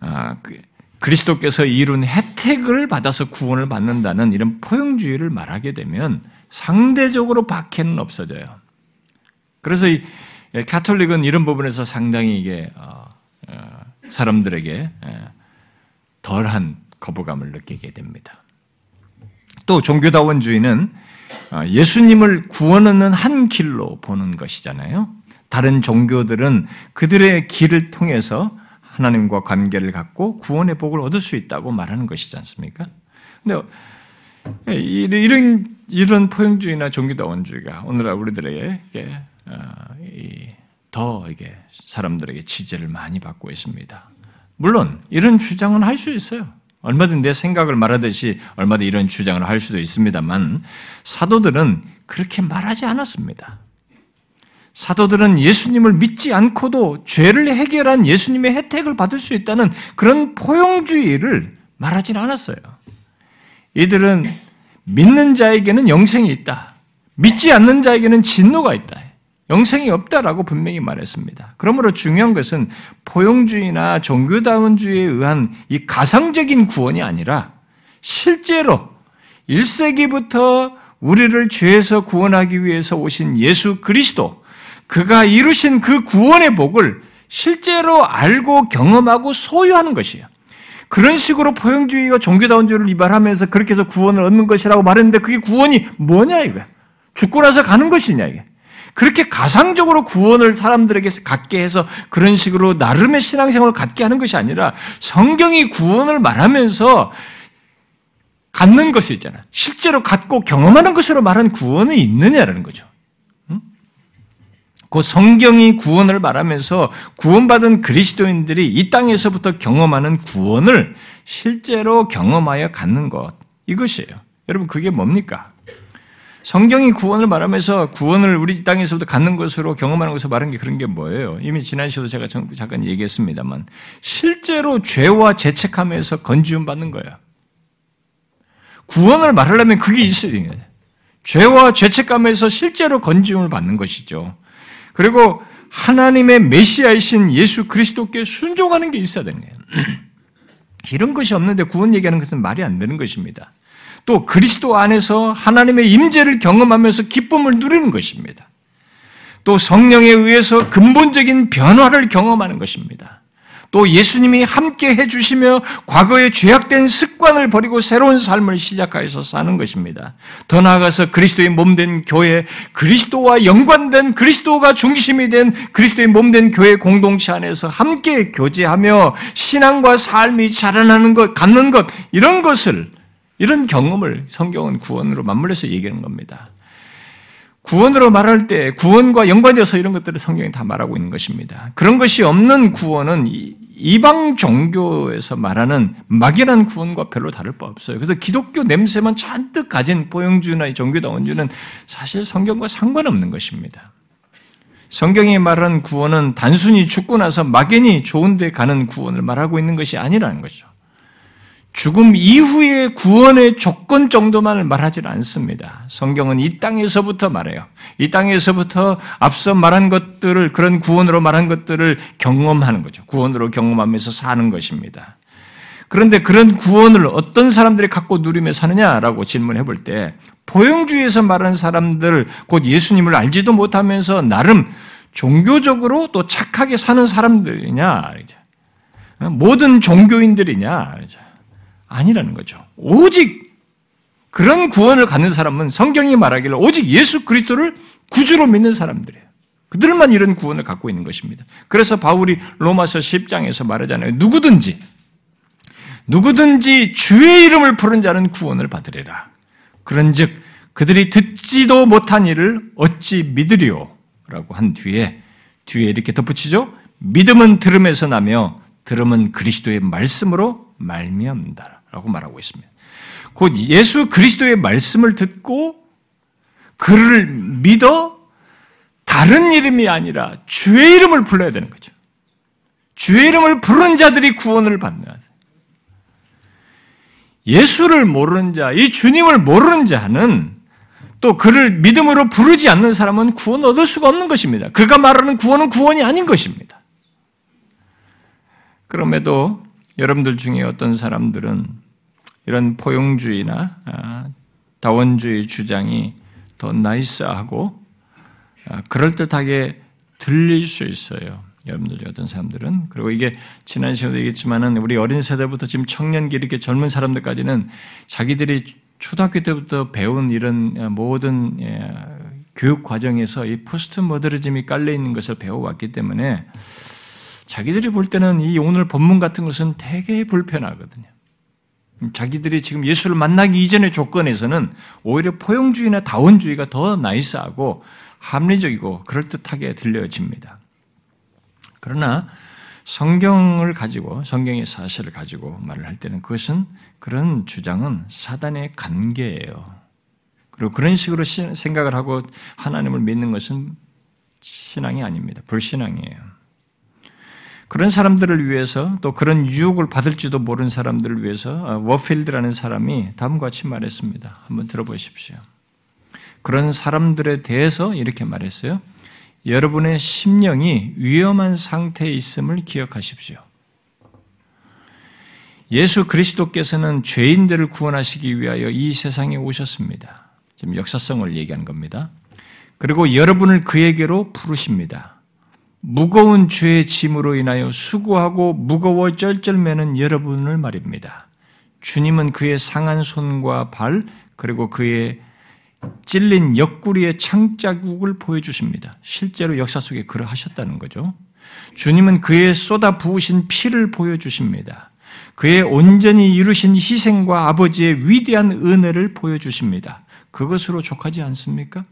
아, 그 그리스도께서 이룬 혜택을 받아서 구원을 받는다는 이런 포용주의를 말하게 되면 상대적으로 박해는 없어져요. 그래서 이 카톨릭은 이런 부분에서 상당히 이게 어, 어, 사람들에게 덜한 거부감을 느끼게 됩니다. 또 종교다원주의는 어, 예수님을 구원 얻는 한 길로 보는 것이잖아요. 다른 종교들은 그들의 길을 통해서 하나님과 관계를 갖고 구원의 복을 얻을 수 있다고 말하는 것이지 않습니까? 근데 예, 이런 이런 포용주의나 종교다원주의가 오늘날 우리들에게 어, 더 이게 사람들에게 지지를 많이 받고 있습니다. 물론 이런 주장은 할 수 있어요. 얼마든 내 생각을 말하듯이 얼마든 이런 주장을 할 수도 있습니다만 사도들은 그렇게 말하지 않았습니다. 사도들은 예수님을 믿지 않고도 죄를 해결한 예수님의 혜택을 받을 수 있다는 그런 포용주의를 말하지는 않았어요. 이들은 믿는 자에게는 영생이 있다. 믿지 않는 자에게는 진노가 있다. 영생이 없다라고 분명히 말했습니다. 그러므로 중요한 것은 포용주의나 종교다운주의에 의한 이 가상적인 구원이 아니라 실제로 1세기부터 우리를 죄에서 구원하기 위해서 오신 예수 그리스도, 그가 이루신 그 구원의 복을 실제로 알고 경험하고 소유하는 것이에요. 그런 식으로 포용주의가 종교다운주의를 이발하면서 그렇게 해서 구원을 얻는 것이라고 말했는데 그게 구원이 뭐냐 이거야. 죽고 나서 가는 것이냐 이게. 그렇게 가상적으로 구원을 사람들에게 갖게 해서 그런 식으로 나름의 신앙생활을 갖게 하는 것이 아니라 성경이 구원을 말하면서 갖는 것이 있잖아. 실제로 갖고 경험하는 것으로 말한 구원이 있느냐라는 거죠. 그 성경이 구원을 말하면서 구원받은 그리스도인들이 이 땅에서부터 경험하는 구원을 실제로 경험하여 갖는 것. 이것이에요. 여러분, 그게 뭡니까? 성경이 구원을 말하면서 구원을 우리 땅에서부터 갖는 것으로 경험하는 것으로 말한 게 그런 게 뭐예요? 이미 지난 시간도 제가 잠깐 얘기했습니다만 실제로 죄와 죄책함에서 건지움 받는 거예요. 구원을 말하려면 그게 있어야 돼요. 죄와 죄책감에서 실제로 건지움을 받는 것이죠. 그리고 하나님의 메시아이신 예수 그리스도께 순종하는 게 있어야 되는 거예요. 이런 것이 없는데 구원 얘기하는 것은 말이 안 되는 것입니다. 또 그리스도 안에서 하나님의 임재를 경험하면서 기쁨을 누리는 것입니다. 또 성령에 의해서 근본적인 변화를 경험하는 것입니다. 또 예수님이 함께 해주시며 과거의 죄악된 습관을 버리고 새로운 삶을 시작하여서 사는 것입니다. 더 나아가서 그리스도의 몸된 교회, 그리스도와 연관된 그리스도가 중심이 된 그리스도의 몸된 교회 공동체 안에서 함께 교제하며 신앙과 삶이 자라나는 것, 갖는 것, 이런 것을 이런 경험을 성경은 구원으로 맞물려서 얘기하는 겁니다. 구원으로 말할 때 구원과 연관되어서 이런 것들을 성경이 다 말하고 있는 것입니다. 그런 것이 없는 구원은 이방 종교에서 말하는 막연한 구원과 별로 다를 바 없어요. 그래서 기독교 냄새만 잔뜩 가진 보영주나 종교다원주는 사실 성경과 상관없는 것입니다. 성경이 말하는 구원은 단순히 죽고 나서 막연히 좋은 데 가는 구원을 말하고 있는 것이 아니라는 것이죠. 죽음 이후의 구원의 조건 정도만을 말하지는 않습니다. 성경은 이 땅에서부터 말해요. 이 땅에서부터 앞서 말한 것들을 그런 구원으로 말한 것들을 경험하는 거죠. 구원으로 경험하면서 사는 것입니다. 그런데 그런 구원을 어떤 사람들이 갖고 누리며 사느냐라고 질문해 볼때 포용주의에서 말하는 사람들 곧 예수님을 알지도 못하면서 나름 종교적으로 또 착하게 사는 사람들이냐 모든 종교인들이냐 아니라는 거죠. 오직 그런 구원을 갖는 사람은 성경이 말하기를 오직 예수 그리스도를 구주로 믿는 사람들이에요. 그들만 이런 구원을 갖고 있는 것입니다. 그래서 바울이 로마서 10장에서 말하잖아요. 누구든지 누구든지 주의 이름을 부른 자는 구원을 받으리라. 그런즉 그들이 듣지도 못한 일을 어찌 믿으리오? 라고 한 뒤에 뒤에 이렇게 덧붙이죠. 믿음은 들음에서 나며 들음은 그리스도의 말씀으로 말미암다. 라고 말하고 있습니다. 곧 예수 그리스도의 말씀을 듣고 그를 믿어 다른 이름이 아니라 주의 이름을 불러야 되는 거죠. 주의 이름을 부른 자들이 구원을 받는 예수를 모르는 자, 이 주님을 모르는 자는 또 그를 믿음으로 부르지 않는 사람은 구원 얻을 수가 없는 것입니다. 그가 말하는 구원은 구원이 아닌 것입니다. 그럼에도 여러분들 중에 어떤 사람들은 이런 포용주의나 아, 다원주의 주장이 더 nice하고 아, 그럴듯하게 들릴 수 있어요. 여러분들 중 어떤 사람들은 그리고 이게 지난 시간도 얘기했지만은 우리 어린 세대부터 지금 청년기 이렇게 젊은 사람들까지는 자기들이 초등학교 때부터 배운 이런 아, 모든 예, 교육 과정에서 이 포스트 모더니즘이 깔려 있는 것을 배워왔기 때문에 자기들이 볼 때는 이 오늘 본문 같은 것은 되게 불편하거든요. 자기들이 지금 예수를 만나기 이전의 조건에서는 오히려 포용주의나 다원주의가 더 나이스하고 합리적이고 그럴듯하게 들려집니다. 그러나 성경을 가지고 성경의 사실을 가지고 말을 할 때는 그것은 그런 주장은 사단의 관계예요. 그리고 그런 식으로 생각을 하고 하나님을 믿는 것은 신앙이 아닙니다. 불신앙이에요. 그런 사람들을 위해서 또 그런 유혹을 받을지도 모르는 사람들을 위해서 어, 워필드라는 사람이 다음과 같이 말했습니다. 한번 들어보십시오. 그런 사람들에 대해서 이렇게 말했어요. 여러분의 심령이 위험한 상태에 있음을 기억하십시오. 예수 그리스도께서는 죄인들을 구원하시기 위하여 이 세상에 오셨습니다. 지금 역사성을 얘기한 겁니다. 그리고 여러분을 그에게로 부르십니다. 무거운 죄의 짐으로 인하여 수고하고 무거워 쩔쩔매는 여러분을 말입니다. 주님은 그의 상한 손과 발, 그리고 그의 찔린 옆구리의 창자국을 보여주십니다. 실제로 역사 속에 그러하셨다는 거죠. 주님은 그의 쏟아 부으신 피를 보여주십니다. 그의 온전히 이루신 희생과 아버지의 위대한 은혜를 보여주십니다. 그것으로 족하지 않습니까?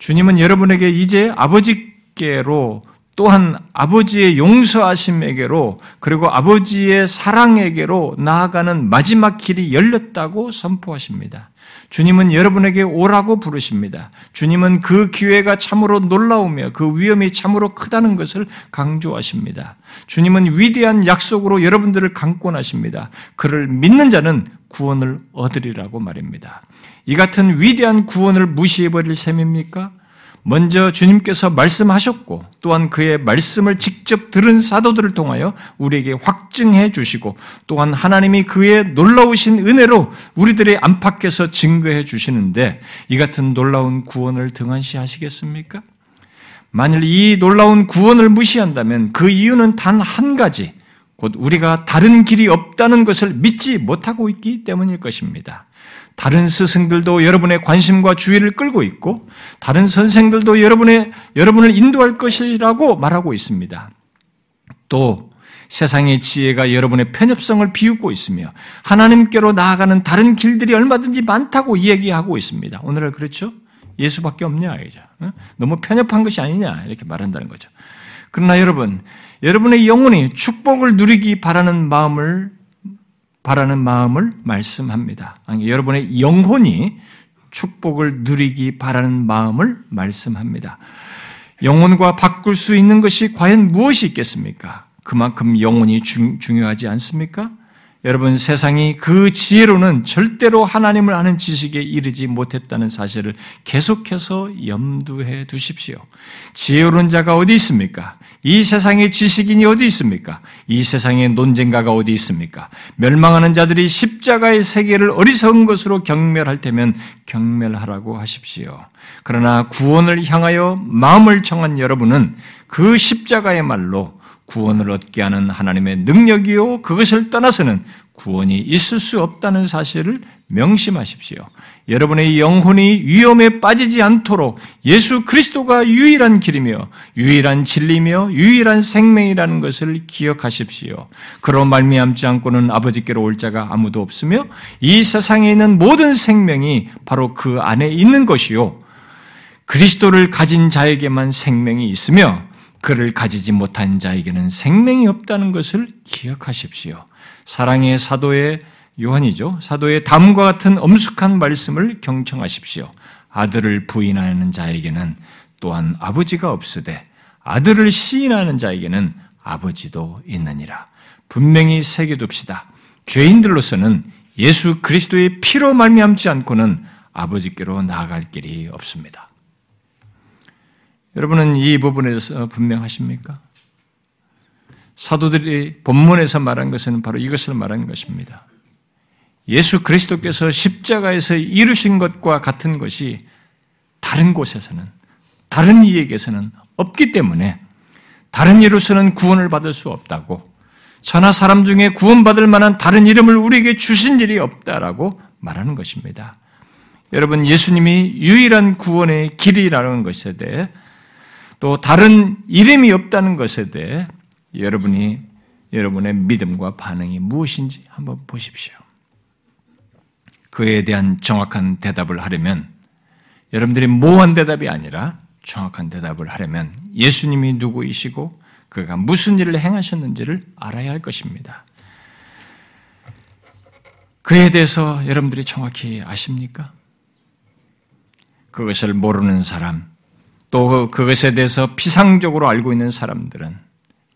주님은 여러분에게 이제 아버지께로 또한 아버지의 용서하심에게로 그리고 아버지의 사랑에게로 나아가는 마지막 길이 열렸다고 선포하십니다. 주님은 여러분에게 오라고 부르십니다. 주님은 그 기회가 참으로 놀라우며 그 위험이 참으로 크다는 것을 강조하십니다. 주님은 위대한 약속으로 여러분들을 강권하십니다. 그를 믿는 자는 구원을 얻으리라고 말입니다. 이 같은 위대한 구원을 무시해버릴 셈입니까? 먼저 주님께서 말씀하셨고 또한 그의 말씀을 직접 들은 사도들을 통하여 우리에게 확증해 주시고 또한 하나님이 그의 놀라우신 은혜로 우리들의 안팎에서 증거해 주시는데 이 같은 놀라운 구원을 등한시하시겠습니까? 만일 이 놀라운 구원을 무시한다면 그 이유는 단 한 가지, 곧 우리가 다른 길이 없다는 것을 믿지 못하고 있기 때문일 것입니다. 다른 스승들도 여러분의 관심과 주의를 끌고 있고 다른 선생들도 여러분의 여러분을 인도할 것이라고 말하고 있습니다. 또 세상의 지혜가 여러분의 편협성을 비웃고 있으며 하나님께로 나아가는 다른 길들이 얼마든지 많다고 이야기하고 있습니다. 오늘은 그렇죠? 예수밖에 없냐 이죠. 너무 편협한 것이 아니냐 이렇게 말한다는 거죠. 그러나 여러분, 여러분의 영혼이 축복을 누리기 바라는 마음을 바라는 마음을 말씀합니다. 아니, 여러분의 영혼이 축복을 누리기 바라는 마음을 말씀합니다. 영혼과 바꿀 수 있는 것이 과연 무엇이 있겠습니까? 그만큼 영혼이 중, 중요하지 않습니까? 여러분 세상이 그 지혜로는 절대로 하나님을 아는 지식에 이르지 못했다는 사실을 계속해서 염두해 두십시오. 지혜로운 자가 어디 있습니까? 이 세상의 지식인이 어디 있습니까? 이 세상의 논쟁가가 어디 있습니까? 멸망하는 자들이 십자가의 세계를 어리석은 것으로 경멸할 테면 경멸하라고 하십시오. 그러나 구원을 향하여 마음을 정한 여러분은 그 십자가의 말로 구원을 얻게 하는 하나님의 능력이요. 그것을 떠나서는 구원이 있을 수 없다는 사실을 명심하십시오. 여러분의 영혼이 위험에 빠지지 않도록 예수 그리스도가 유일한 길이며 유일한 진리며 유일한 생명이라는 것을 기억하십시오. 그로 말미암지 않고는 아버지께로 올 자가 아무도 없으며 이 세상에 있는 모든 생명이 바로 그 안에 있는 것이요. 그리스도를 가진 자에게만 생명이 있으며 그를 가지지 못한 자에게는 생명이 없다는 것을 기억하십시오. 사랑의 사도의 요한이죠. 사도의 다음과 같은 엄숙한 말씀을 경청하십시오. 아들을 부인하는 자에게는 또한 아버지가 없으되 아들을 시인하는 자에게는 아버지도 있느니라. 분명히 새겨둡시다. 죄인들로서는 예수 그리스도의 피로 말미암지 않고는 아버지께로 나아갈 길이 없습니다. 여러분은 이 부분에서 분명하십니까? 사도들이 본문에서 말한 것은 바로 이것을 말한 것입니다. 예수 그리스도께서 십자가에서 이루신 것과 같은 것이 다른 곳에서는, 다른 이에게서는 없기 때문에 다른 이로서는 구원을 받을 수 없다고 천하 사람 중에 구원받을 만한 다른 이름을 우리에게 주신 일이 없다라고 말하는 것입니다. 여러분, 예수님이 유일한 구원의 길이라는 것에 대해 또 다른 이름이 없다는 것에 대해 여러분이 여러분의 믿음과 반응이 무엇인지 한번 보십시오. 그에 대한 정확한 대답을 하려면 여러분들이 모호한 대답이 아니라 정확한 대답을 하려면 예수님이 누구이시고 그가 무슨 일을 행하셨는지를 알아야 할 것입니다. 그에 대해서 여러분들이 정확히 아십니까? 그것을 모르는 사람, 또 그것에 대해서 피상적으로 알고 있는 사람들은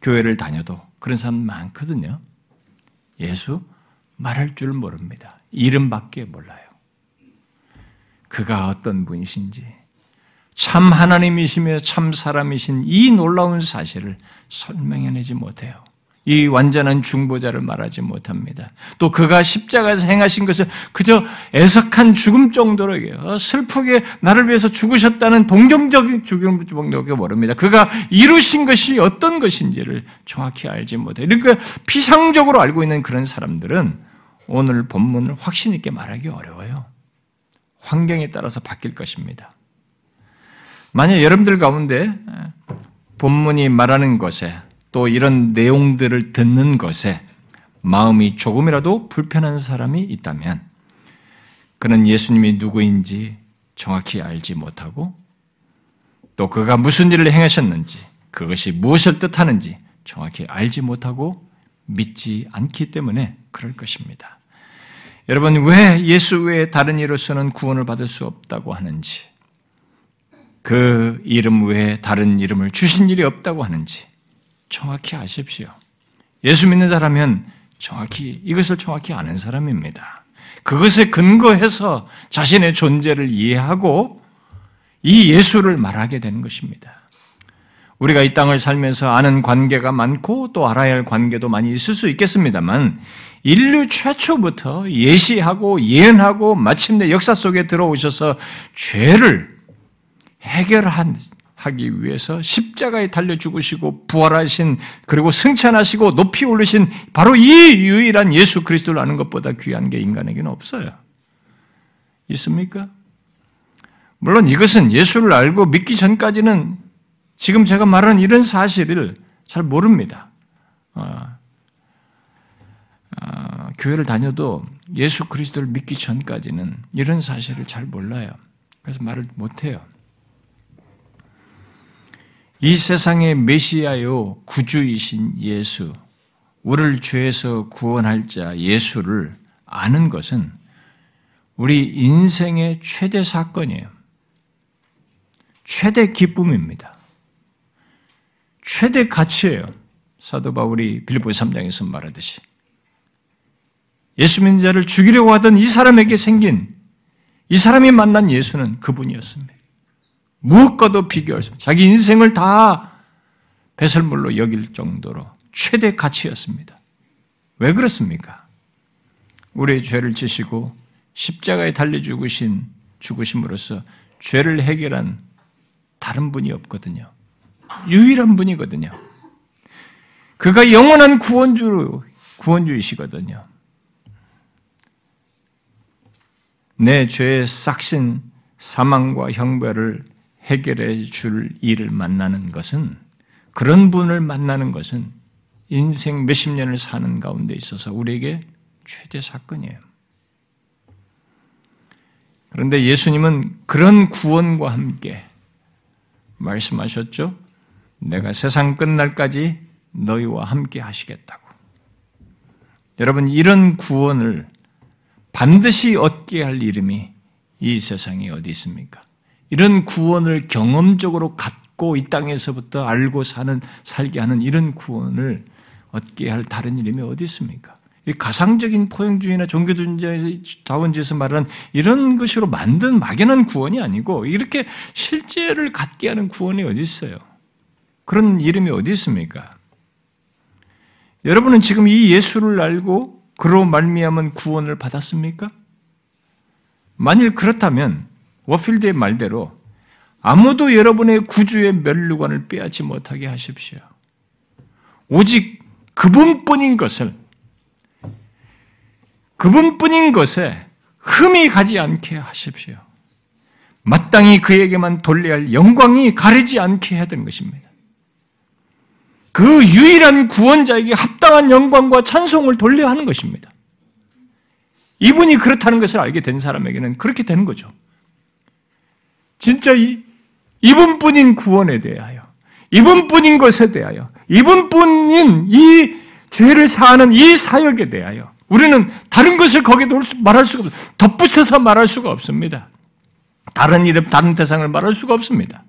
교회를 다녀도 그런 사람 많거든요. 예수 말할 줄 모릅니다. 이름밖에 몰라요. 그가 어떤 분이신지, 참 하나님이시며 참 사람이신 이 놀라운 사실을 설명해내지 못해요. 이 완전한 중보자를 말하지 못합니다. 또 그가 십자가에서 행하신 것을 그저 애석한 죽음 정도로 슬프게 나를 위해서 죽으셨다는 동정적인 죽음 정도로 모릅니다. 그가 이루신 것이 어떤 것인지를 정확히 알지 못해. 그러니까 피상적으로 알고 있는 그런 사람들은 오늘 본문을 확신 있게 말하기 어려워요. 환경에 따라서 바뀔 것입니다. 만약 여러분들 가운데 본문이 말하는 것에 또 이런 내용들을 듣는 것에 마음이 조금이라도 불편한 사람이 있다면 그는 예수님이 누구인지 정확히 알지 못하고 또 그가 무슨 일을 행하셨는지 그것이 무엇을 뜻하는지 정확히 알지 못하고 믿지 않기 때문에 그럴 것입니다. 여러분, 왜 예수 외에 다른 이로서는 구원을 받을 수 없다고 하는지, 그 이름 외에 다른 이름을 주신 일이 없다고 하는지, 정확히 아십시오. 예수 믿는 사람은 정확히 이것을 정확히 아는 사람입니다. 그것에 근거해서 자신의 존재를 이해하고 이 예수를 말하게 되는 것입니다. 우리가 이 땅을 살면서 아는 관계가 많고 또 알아야 할 관계도 많이 있을 수 있겠습니다만 인류 최초부터 예시하고 예언하고 마침내 역사 속에 들어오셔서 죄를 해결한 하기 위해서 십자가에 달려 죽으시고 부활하신 그리고 승천하시고 높이 올리신 바로 이 유일한 예수 그리스도를 아는 것보다 귀한 게 인간에게는 없어요. 있습니까? 물론 이것은 예수를 알고 믿기 전까지는 지금 제가 말하는 이런 사실을 잘 모릅니다. 어, 어, 교회를 다녀도 예수 그리스도를 믿기 전까지는 이런 사실을 잘 몰라요. 그래서 말을 못해요. 이 세상의 메시아요 구주이신 예수, 우리를 죄에서 구원할 자 예수를 아는 것은 우리 인생의 최대 사건이에요. 최대 기쁨입니다. 최대 가치예요. 사도 바울이 빌보 3장에서 말하듯이. 예수 믿는 자를 죽이려고 하던 이 사람에게 생긴 이 사람이 만난 예수는 그분이었습니다. 무엇과도 비교할 수 없습니다. 자기 인생을 다 배설물로 여길 정도로 최대 가치였습니다. 왜 그렇습니까? 우리의 죄를 지시고 십자가에 달려 죽으신 죽으심으로써 죄를 해결한 다른 분이 없거든요. 유일한 분이거든요. 그가 영원한 구원주 구원주이시거든요. 내 죄의 싹신 사망과 형벌을 해결해 줄 일을 만나는 것은 그런 분을 만나는 것은 인생 몇십 년을 사는 가운데 있어서 우리에게 최대 사건이에요. 그런데 예수님은 그런 구원과 함께 말씀하셨죠? 내가 세상 끝날까지 너희와 함께 하시겠다고. 여러분, 이런 구원을 반드시 얻게 할 이름이 이 세상에 어디 있습니까? 이런 구원을 경험적으로 갖고 이 땅에서부터 알고 사는 살게 하는 이런 구원을 얻게 할 다른 이름이 어디 있습니까? 가상적인 포용주의나 종교자원주의에서 말하는 이런 것으로 만든 막연한 구원이 아니고 이렇게 실제를 갖게 하는 구원이 어디 있어요? 그런 이름이 어디 있습니까? 여러분은 지금 이 예수를 알고 그로 말미암은 구원을 받았습니까? 만일 그렇다면 워필드의 말대로 아무도 여러분의 구주의 멸류관을 빼앗지 못하게 하십시오. 오직 그분뿐인 것을 그분뿐인 것에 흠이 가지 않게 하십시오. 마땅히 그에게만 돌려야 할 영광이 가리지 않게 해야 되는 것입니다. 그 유일한 구원자에게 합당한 영광과 찬송을 돌려야 하는 것입니다. 이분이 그렇다는 것을 알게 된 사람에게는 그렇게 되는 거죠. 진짜 이, 이분뿐인 구원에 대하여, 이분뿐인 것에 대하여, 이분뿐인 이 죄를 사하는 이 사역에 대하여 우리는 다른 것을 거기에 말할 수가 없어요. 덧붙여서 말할 수가 없습니다. 다른 이름, 다른 대상을 말할 수가 없습니다.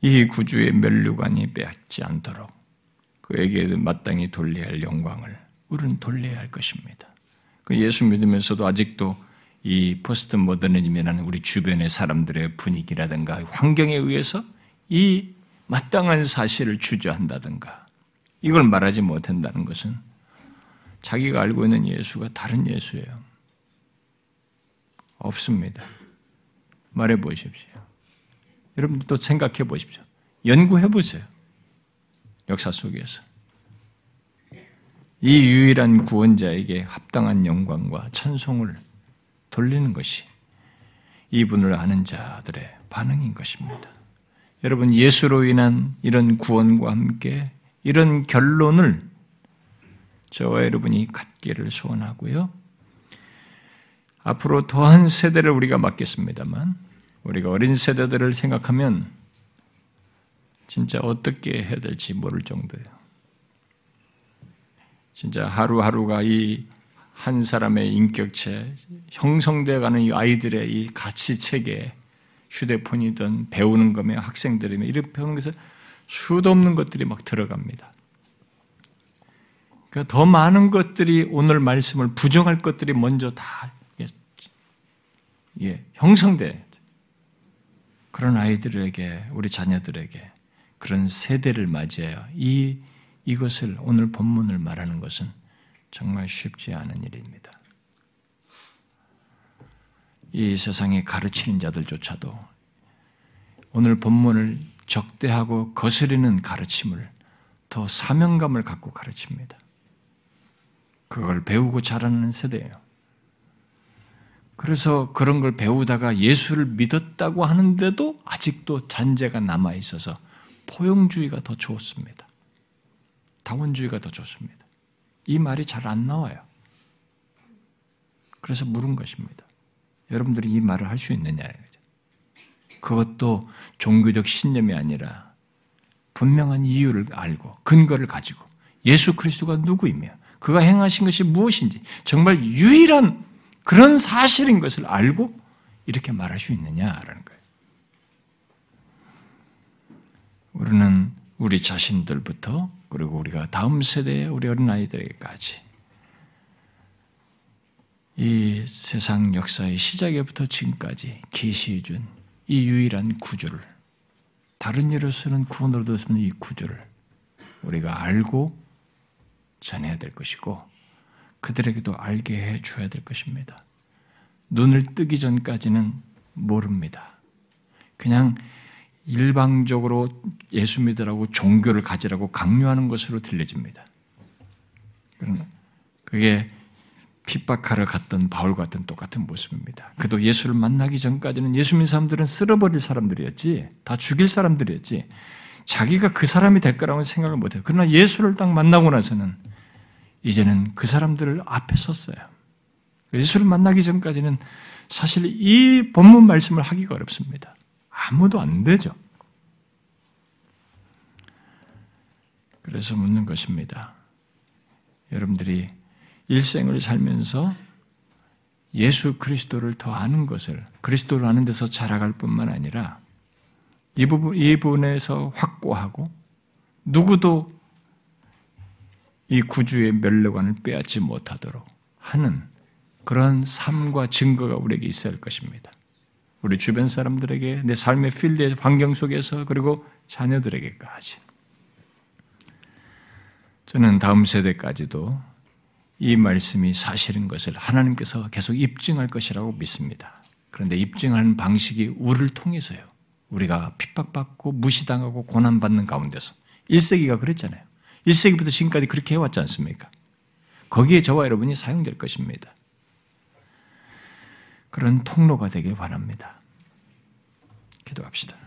이 구주의 멸류관이 빼앗지 않도록 그에게 마땅히 돌려야 할 영광을 우리는 돌려야 할 것입니다. 그 예수 믿으면서도 아직도 이 포스트 모더니즘이라는 우리 주변의 사람들의 분위기라든가 환경에 의해서 이 마땅한 사실을 주저한다든가 이걸 말하지 못한다는 것은 자기가 알고 있는 예수가 다른 예수예요. 없습니다. 말해 보십시오. 여러분도 생각해 보십시오. 연구해 보세요. 역사 속에서. 이 유일한 구원자에게 합당한 영광과 찬송을 돌리는 것이 이분을 아는 자들의 반응인 것입니다. 여러분, 예수로 인한 이런 구원과 함께 이런 결론을 저와 여러분이 갖기를 소원하고요. 앞으로 더한 세대를 우리가 맡겠습니다만, 우리가 어린 세대들을 생각하면 진짜 어떻게 해야 될지 모를 정도예요. 진짜 하루하루가 이 한 사람의 인격체, 형성되어 가는 이 아이들의 이 가치 체계, 휴대폰이든 배우는 거면 학생들이면 이렇게 배우는 것에 수도 없는 것들이 막 들어갑니다. 그러니까 더 많은 것들이 오늘 말씀을 부정할 것들이 먼저 다 예, 형성돼. 그런 아이들에게, 우리 자녀들에게 그런 세대를 맞이해야 이, 이것을 오늘 본문을 말하는 것은 정말 쉽지 않은 일입니다. 이 세상에 가르치는 자들조차도 오늘 본문을 적대하고 거스리는 가르침을 더 사명감을 갖고 가르칩니다. 그걸 배우고 자라는 세대예요. 그래서 그런 걸 배우다가 예수를 믿었다고 하는데도 아직도 잔재가 남아 있어서 포용주의가 더 좋습니다. 다원주의가 더 좋습니다. 이 말이 잘 안 나와요. 그래서 물은 것입니다. 여러분들이 이 말을 할 수 있느냐. 그것도 종교적 신념이 아니라 분명한 이유를 알고 근거를 가지고 예수 그리스도가 누구이며 그가 행하신 것이 무엇인지 정말 유일한 그런 사실인 것을 알고 이렇게 말할 수 있느냐라는 거예요. 우리는 우리 자신들부터 그리고 우리가 다음 세대의 우리 어린아이들에게까지 이 세상 역사의 시작에부터 지금까지 계시해 준 이 유일한 구주를 다른 예로서는 구원으로 듣는 이 구주를 우리가 알고 전해야 될 것이고 그들에게도 알게 해 줘야 될 것입니다. 눈을 뜨기 전까지는 모릅니다. 그냥 일방적으로 예수 믿으라고 종교를 가지라고 강요하는 것으로 들려집니다. 그게 핍박하러 갔던 바울 같은 똑같은 모습입니다. 그도 예수를 만나기 전까지는 예수 믿는 사람들은 쓸어버릴 사람들이었지, 다 죽일 사람들이었지, 자기가 그 사람이 될 거라고 생각을 못해요. 그러나 예수를 딱 만나고 나서는 이제는 그 사람들을 앞에 섰어요. 예수를 만나기 전까지는 사실 이 본문 말씀을 하기가 어렵습니다. 아무도 안 되죠. 그래서 묻는 것입니다. 여러분들이 일생을 살면서 예수 그리스도를 더 아는 것을 그리스도를 아는 데서 자라갈 뿐만 아니라 이 부분 이 부분에서 확고하고 누구도 이 구주의 멸류관을 빼앗지 못하도록 하는 그런 삶과 증거가 우리에게 있어야 할 것입니다. 우리 주변 사람들에게 내 삶의 필드 환경 속에서 그리고 자녀들에게까지 저는 다음 세대까지도 이 말씀이 사실인 것을 하나님께서 계속 입증할 것이라고 믿습니다. 그런데 입증하는 방식이 우리를 통해서요. 우리가 핍박받고 무시당하고 고난받는 가운데서 1세기가 그랬잖아요. 1세기부터 지금까지 그렇게 해왔지 않습니까? 거기에 저와 여러분이 사용될 것입니다. 그런 통로가 되길 바랍니다. 기도합시다.